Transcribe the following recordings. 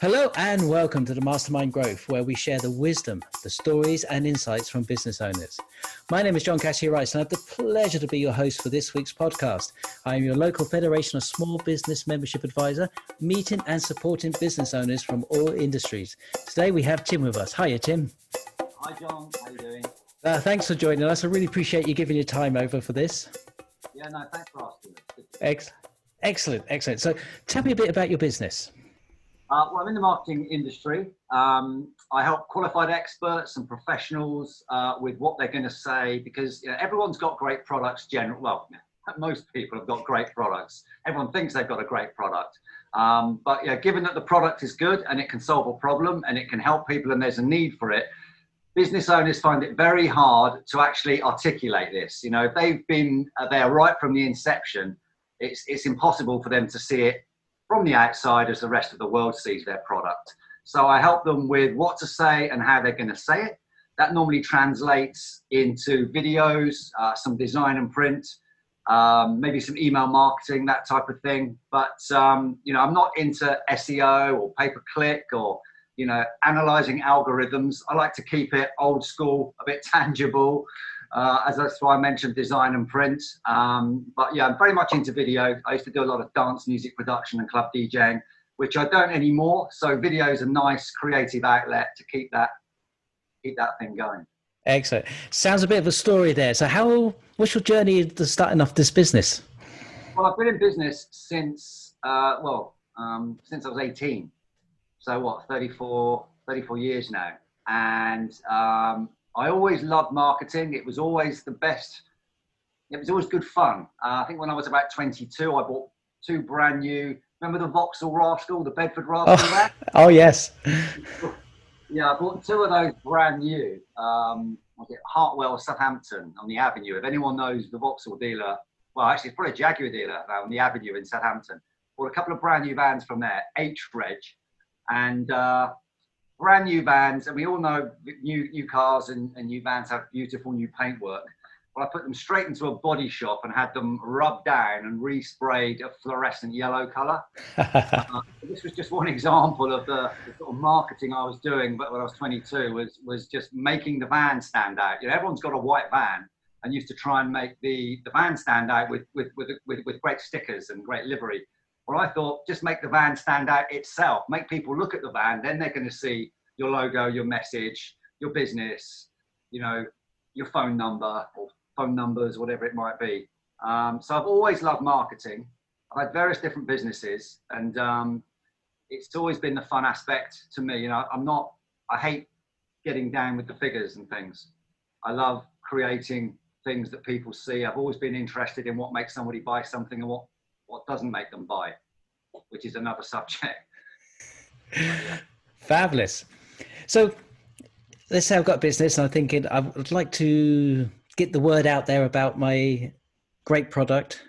Hello and welcome to the Mastermind Growth, where we share the wisdom, the stories, and insights from business owners. My name is John Cassidy-Rice, and I have the pleasure to be your host for this week's podcast. I am your local Federation of Small Business Membership Advisor, meeting and supporting business owners from all industries. Today we have Tim with us. Hiya, Tim. Hi, John. How are you doing? Uh, thanks for joining us. I really appreciate you giving your time over for this. Yeah, no, thanks for asking. Ex- excellent, excellent. So, tell me a bit about your business. Uh, well, I'm in the marketing industry. Um, I help qualified experts and professionals uh, with what they're going to say because you know, everyone's got great products. General, well, most people have got great products. Everyone thinks they've got a great product, um, but yeah, given that the product is good and it can solve a problem and it can help people and there's a need for it, business owners find it very hard to actually articulate this. You know, if they've been uh, there right from the inception, it's it's impossible for them to see it from the outside as the rest of the world sees their product. So I help them with what to say and how they're going to say it. That normally translates into videos, uh, some design and print, um, maybe some email marketing, that type of thing. But um, you know, I'm not into SEO or pay per click or you know analyzing algorithms. I like to keep it old school, a bit tangible. Uh, as that's why I mentioned design and print. Um, but yeah, I'm very much into video. I used to do a lot of dance music production and club DJing, which I don't anymore. So video is a nice creative outlet to keep that keep that thing going. Excellent. Sounds a bit of a story there. So, how what's your journey to starting off this business? Well, I've been in business since uh, well um, since I was 18. So what, 34, 34 years now, and um, I always loved marketing. It was always the best. It was always good fun. Uh, I think when I was about 22, I bought two brand new. Remember the Vauxhall Rascal, the Bedford Rascal? Oh, oh yes. yeah, I bought two of those brand new. Um, was it Hartwell, Southampton, on the Avenue? If anyone knows the Vauxhall dealer, well, actually, it's probably a Jaguar dealer now on the Avenue in Southampton. Bought a couple of brand new vans from there, H Reg, and uh, brand new vans, and we all know new new cars and, and new vans have beautiful new paintwork. Well, I put them straight into a body shop and had them rubbed down and resprayed a fluorescent yellow color. uh, this was just one example of the, the, sort of marketing I was doing, but when I was 22 was was just making the van stand out. You know, everyone's got a white van and used to try and make the the van stand out with with with, with, with great stickers and great livery. Well, I thought just make the van stand out itself, make people look at the van, then they're going to see your logo, your message, your business, you know, your phone number or phone numbers, whatever it might be. Um, so I've always loved marketing. I've had various different businesses, and um, it's always been the fun aspect to me. You know, I'm not. I hate getting down with the figures and things. I love creating things that people see. I've always been interested in what makes somebody buy something and what what doesn't make them buy, which is another subject. Fabulous. So let's say I've got a business and I'm thinking I would like to get the word out there about my great product.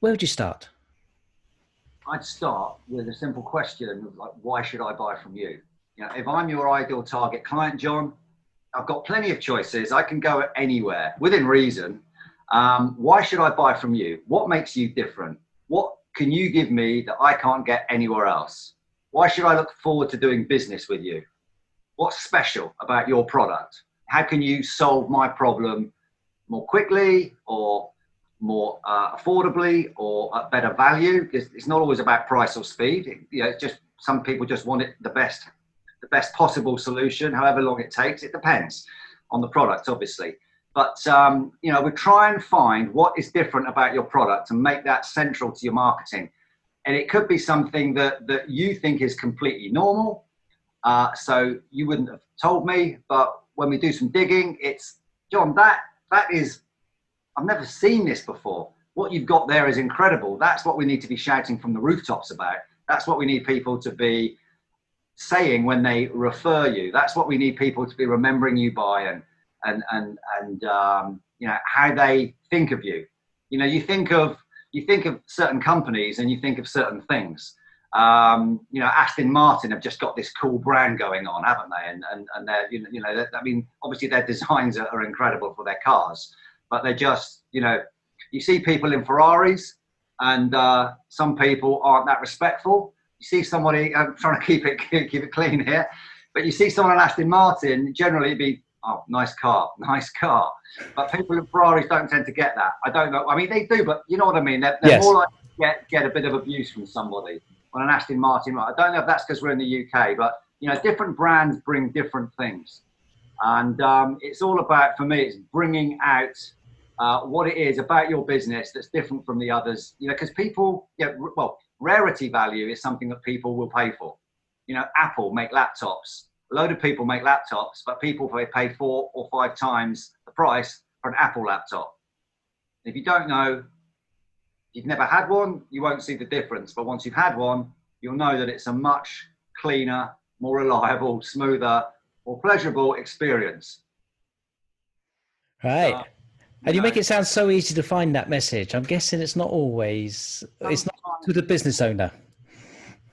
Where would you start? I'd start with a simple question of like, why should I buy from you? You know, if I'm your ideal target client, John, I've got plenty of choices. I can go anywhere within reason. Um, why should I buy from you? What makes you different? Can you give me that I can't get anywhere else? Why should I look forward to doing business with you? What's special about your product? How can you solve my problem more quickly or more uh, affordably or at better value? Because it's not always about price or speed. It, you know, it's just some people just want it the best, the best possible solution, however long it takes. It depends on the product, obviously. But um, you know, we try and find what is different about your product and make that central to your marketing. And it could be something that that you think is completely normal. Uh, so you wouldn't have told me, but when we do some digging, it's John. That that is, I've never seen this before. What you've got there is incredible. That's what we need to be shouting from the rooftops about. That's what we need people to be saying when they refer you. That's what we need people to be remembering you by and and and and um, you know how they think of you. You know, you think of you think of certain companies and you think of certain things. Um, you know, Aston Martin have just got this cool brand going on, haven't they? And and and they're you know, you know I mean, obviously their designs are, are incredible for their cars, but they're just you know, you see people in Ferraris, and uh, some people aren't that respectful. you see somebody. I'm trying to keep it keep it clean here, but you see someone on Aston Martin. Generally, it'd be oh, nice car, nice car. But people in Ferraris don't tend to get that. I don't know. I mean, they do, but you know what I mean. They're, they're yes. more like get get a bit of abuse from somebody on an Aston Martin. I don't know if that's because we're in the UK, but you know, different brands bring different things, and um, it's all about for me. It's bringing out uh, what it is about your business that's different from the others. You know, because people, yeah, well, rarity value is something that people will pay for. You know, Apple make laptops. A load of people make laptops, but people pay four or five times the price for an Apple laptop. If you don't know, you've never had one, you won't see the difference. But once you've had one, you'll know that it's a much cleaner, more reliable, smoother, more pleasurable experience. Right. Uh, and you make it sound so easy to find that message. I'm guessing it's not always. It's not to the business owner.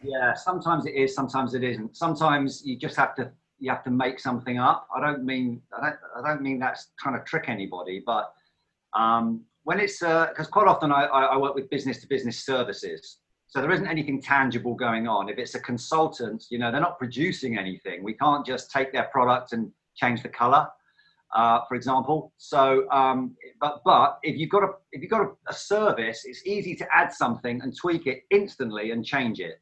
Yeah, sometimes it is. Sometimes it isn't. Sometimes you just have to you have to make something up. I don't mean I don't I don't mean that's trying to trick anybody, but um, when it's because uh, quite often I, I work with business to business services, so there isn't anything tangible going on. If it's a consultant, you know, they're not producing anything. We can't just take their product and change the color uh, for example. So, um, but but if you've got a if you've got a, a, service, it's easy to add something and tweak it instantly and change it.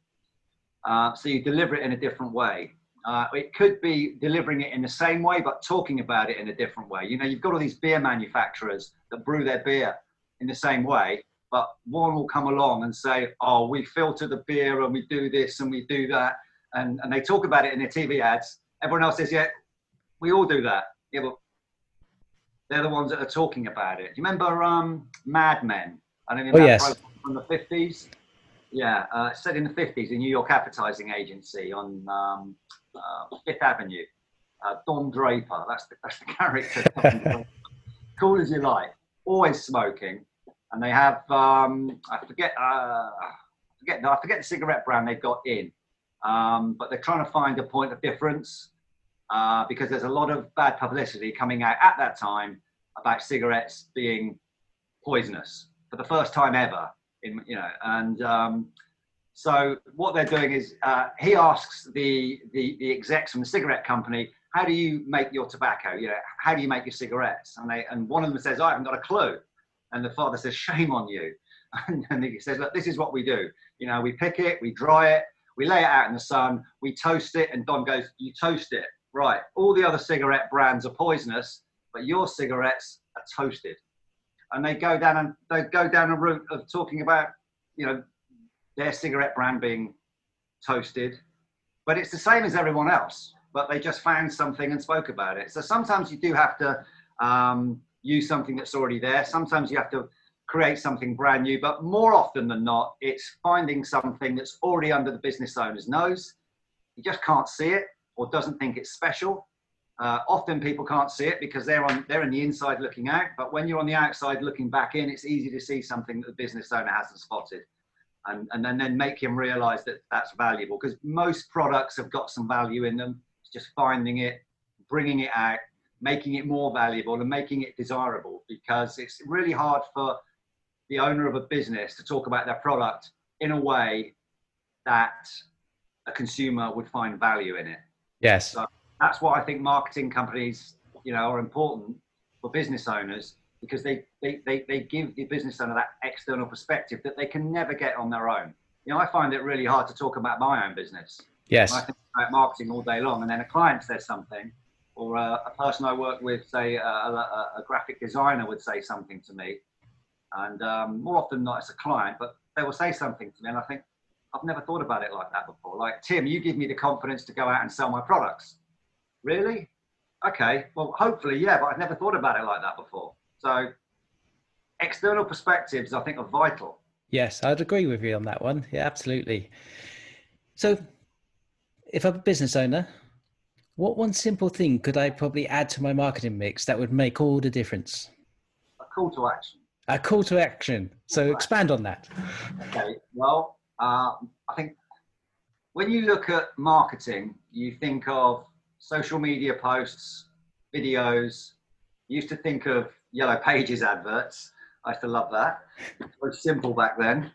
Uh, so you deliver it in a different way. Uh, it could be delivering it in the same way, but talking about it in a different way. You know, you've got all these beer manufacturers that brew their beer in the same way, but one will come along and say, "Oh, we filter the beer and we do this and we do that," and and they talk about it in their TV ads. Everyone else says, "Yeah, we all do that." Yeah, but they're the ones that are talking about it. You remember um, Mad Men? I don't know oh, yes. from the 50s. Yeah, uh, set in the 50s, a New York advertising agency on um, uh, Fifth Avenue. Uh, Don Draper, that's the, that's the character. cool as you like, always smoking. And they have, um, I forget, uh, forget, no, I forget the cigarette brand they've got in, um, but they're trying to find a point of difference uh, because there's a lot of bad publicity coming out at that time about cigarettes being poisonous for the first time ever. In you know, and um, so what they're doing is uh, he asks the, the the execs from the cigarette company, "How do you make your tobacco? You know, how do you make your cigarettes?" And they and one of them says, "I haven't got a clue," and the father says, "Shame on you." And, and he says, "Look, this is what we do. You know, we pick it, we dry it, we lay it out in the sun, we toast it." And Don goes, "You toast it." right, all the other cigarette brands are poisonous, but your cigarettes are toasted. And they go down and they go down a route of talking about, you know, their cigarette brand being toasted, but it's the same as everyone else. But they just found something and spoke about it. So sometimes you do have to um, use something that's already there. Sometimes you have to create something brand new. But more often than not, it's finding something that's already under the business owner's nose. You just can't see it or doesn't think it's special. Uh, often people can't see it because they're on they're on the inside looking out. But when you're on the outside looking back in, it's easy to see something that the business owner hasn't spotted, and and then, then make him realise that that's valuable. Because most products have got some value in them. It's just finding it, bringing it out, making it more valuable, and making it desirable. Because it's really hard for the owner of a business to talk about their product in a way that a consumer would find value in it. Yes. So that's what I think marketing companies, you know, are important for business owners because they, they, they, they give the business owner that external perspective that they can never get on their own. You know, I find it really hard to talk about my own business. Yes. I think about marketing all day long, and then a client says something, or a, a person I work with, say a, a, a, graphic designer, would say something to me, and um, more often than not as a client, but they will say something to me, and I think, I've never thought about it like that before. Like, Tim, you give me the confidence to go out and sell my products. Really? Okay. Well, hopefully, yeah, but I've never thought about it like that before. So, external perspectives, I think, are vital. Yes, I'd agree with you on that one. Yeah, absolutely. So, if I'm a business owner, what one simple thing could I probably add to my marketing mix that would make all the difference? A call to action. A call to action. So, expand on that. Okay. Well, uh, I think when you look at marketing, you think of social media posts, videos. You used to think of yellow pages adverts. I used to love that. It was simple back then.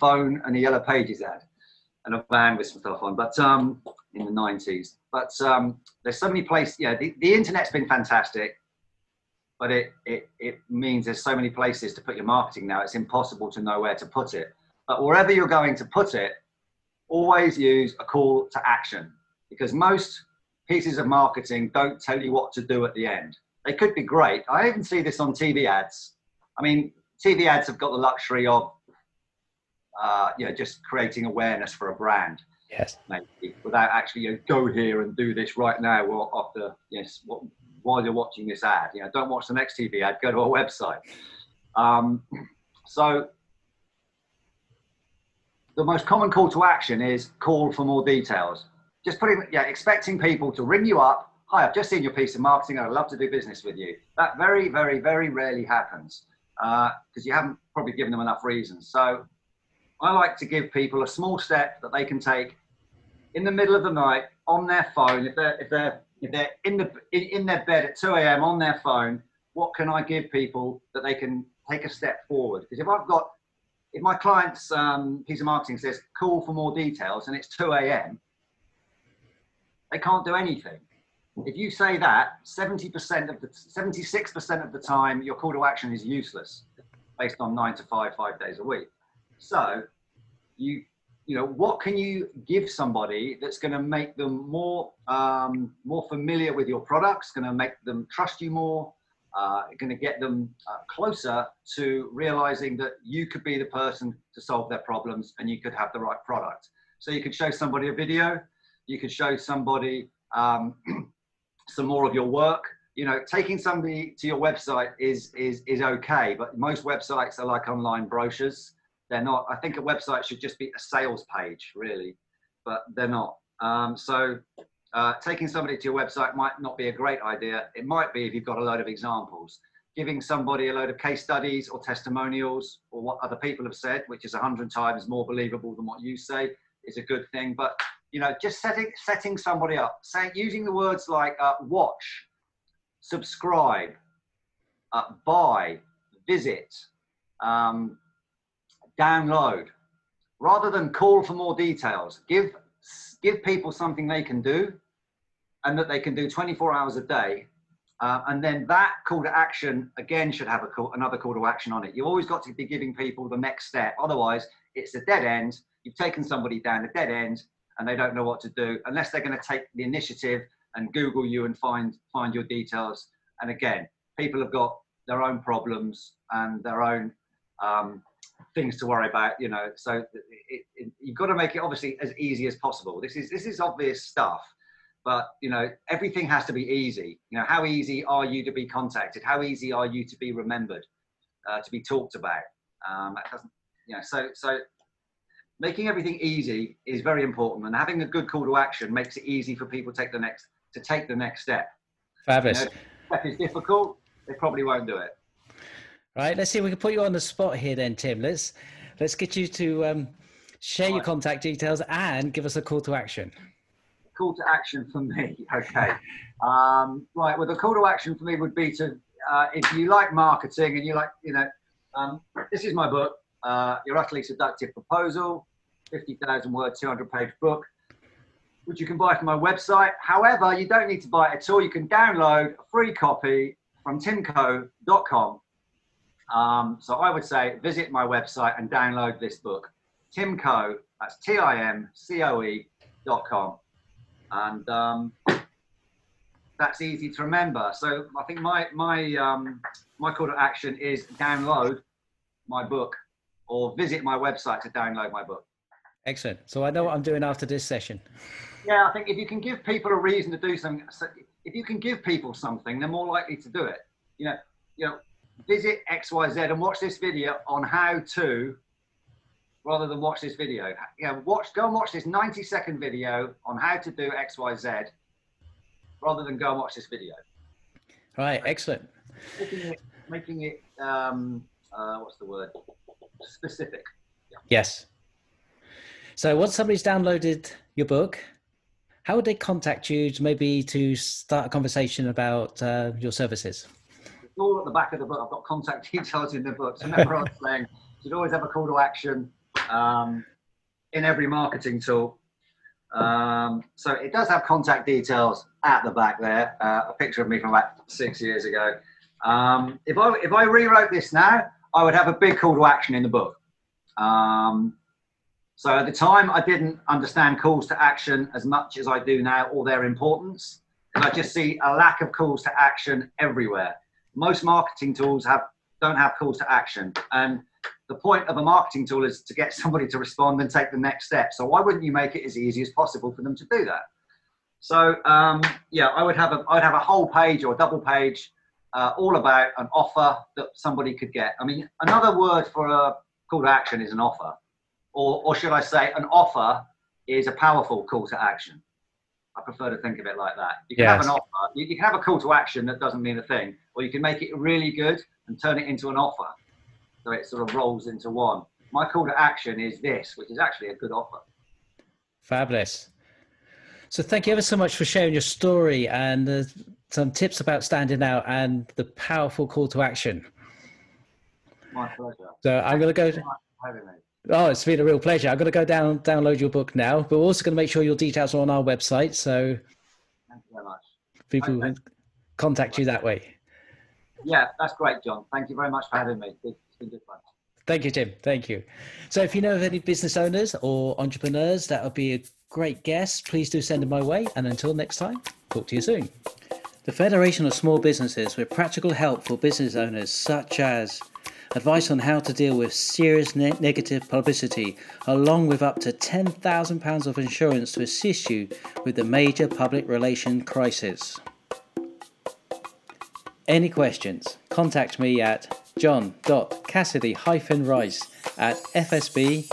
Phone and a yellow pages ad. and a van with some stuff on, but um, in the 90s. But um, there's so many places. Yeah, the, the internet's been fantastic, but it, it it means there's so many places to put your marketing now. It's impossible to know where to put it. But wherever you're going to put it, always use a call to action because most pieces of marketing don't tell you what to do at the end. They could be great. I even see this on TV ads. I mean, TV ads have got the luxury of, uh, you know, just creating awareness for a brand. Yes. Maybe without actually, you know, go here and do this right now. After yes, what, while you're watching this ad, you know, don't watch the next TV ad. Go to our website. Um, so the most common call to action is call for more details. Just putting, yeah, expecting people to ring you up. Hi, I've just seen your piece of marketing. I'd love to do business with you. That very, very, very rarely happens because uh, you haven't probably given them enough reasons. So I like to give people a small step that they can take in the middle of the night on their phone. If they're if they're if they're in the in, in their bed at 2 a.m. on their phone, what can I give people that they can take a step forward? Because if I've got if my client's um, piece of marketing says call for more details and it's 2 a.m., they can't do anything. If you say that, 70% of the 76% of the time, your call to action is useless based on nine to five, five days a week. So you you know what can you give somebody that's going to make them more um, more familiar with your products going to make them trust you more uh, going to get them uh, closer to realizing that you could be the person to solve their problems and you could have the right product. So you could show somebody a video, you could show somebody um, some more of your work. You know, taking somebody to your website is is is okay, but most websites are like online brochures. They're not. I think a website should just be a sales page, really, but they're not. Um, so uh, taking somebody to your website might not be a great idea. It might be if you've got a load of examples. Giving somebody a load of case studies or testimonials or what other people have said, which is a hundred times more believable than what you say, is a good thing. But you know, just setting setting somebody up, saying using the words like uh, watch, subscribe, uh, buy, visit, um, download, rather than call for more details. Give give people something they can do and that they can do 24 hours a day. Uh, and then that call to action again should have a call, another call to action on it. You've always got to be giving people the next step. Otherwise, it's a dead end. You've taken somebody down a dead end and they don't know what to do unless they're going to take the initiative and Google you and find find your details. And again, people have got their own problems and their own um, things to worry about, you know. So it, it, you've got to make it obviously as easy as possible. This is this is obvious stuff, but you know everything has to be easy. You know, how easy are you to be contacted? How easy are you to be remembered, uh, to be talked about? Um, you know, so so making everything easy is very important, and having a good call to action makes it easy for people to take the next to take the next step. Fabulous. You know, step is difficult. They probably won't do it. Right. Let's see if we can put you on the spot here, then, Tim. Let's let's get you to um, share your contact details and give us a call to action. Call to action for me. Okay. Um, right. Well, the call to action for me would be to uh, if you like marketing and you like, you know, um, this is my book, uh, Your Utterly Seductive Proposal, 50,000 word, 200 page book, which you can buy from my website. However, you don't need to buy it at all. You can download a free copy from timcoe.com um, so I would say visit my website and download this book, Timcoe. That's T-I-M-C-O-E dot com, and um, that's easy to remember. So I think my my um, my call to action is download my book or visit my website to download my book. Excellent. So I know what I'm doing after this session. Yeah, I think if you can give people a reason to do something, if you can give people something, they're more likely to do it. You know, you know, visit XYZ and watch this video on how to rather than watch this video. You know, watch, go and watch this 90 second video on how to do XYZ rather than go and watch this video. Right, excellent. Making it, making it um, uh, what's the word? Specific. Yeah. Yes. So once somebody's downloaded your book, how would they contact you to maybe to start a conversation about uh, your services? all at the back of the book. I've got contact details in the book. So remember I was saying, you should always have a call to action. Um, in every marketing tool. Um, so it does have contact details at the back there. Uh, a picture of me from about six years ago. Um, if I if I rewrote this now, I would have a big call to action in the book. Um, so at the time, I didn't understand calls to action as much as I do now, or their importance. And I just see a lack of calls to action everywhere. Most marketing tools have don't have calls to action, and the point of a marketing tool is to get somebody to respond and take the next step. So why wouldn't you make it as easy as possible for them to do that? So um, yeah, I would have a I'd have a whole page or a double page uh, all about an offer that somebody could get. I mean, another word for a call to action is an offer, or or should I say, an offer is a powerful call to action. I prefer to think of it like that. You can Yes. have an offer, you, you can have a call to action that doesn't mean a thing, or you can make it really good and turn it into an offer, so it sort of rolls into one. My call to action is this, which is actually a good offer. Fabulous. So thank you ever so much for sharing your story and uh, some tips about standing out and the powerful call to action. My pleasure. So I'm going to go. Thank you for having me. Oh, it's been a real pleasure. I'm going to go down download your book now, but we're also going to make sure your details are on our website so Thank you very much. people Okay. can contact you that way. Yeah, that's great, John. Thank you very much for having me. It's been good fun. Thank you, Tim. Thank you. So, if you know of any business owners or entrepreneurs that would be a great guest, please do send them my way. And until next time, talk to you soon. The Federation of Small Businesses with practical help for business owners, such as advice on how to deal with serious ne- negative publicity, along with up to £10,000 of insurance to assist you with the major public relation crisis. Any questions? Contact me at john.cassidy-rice at fsb.org.uk.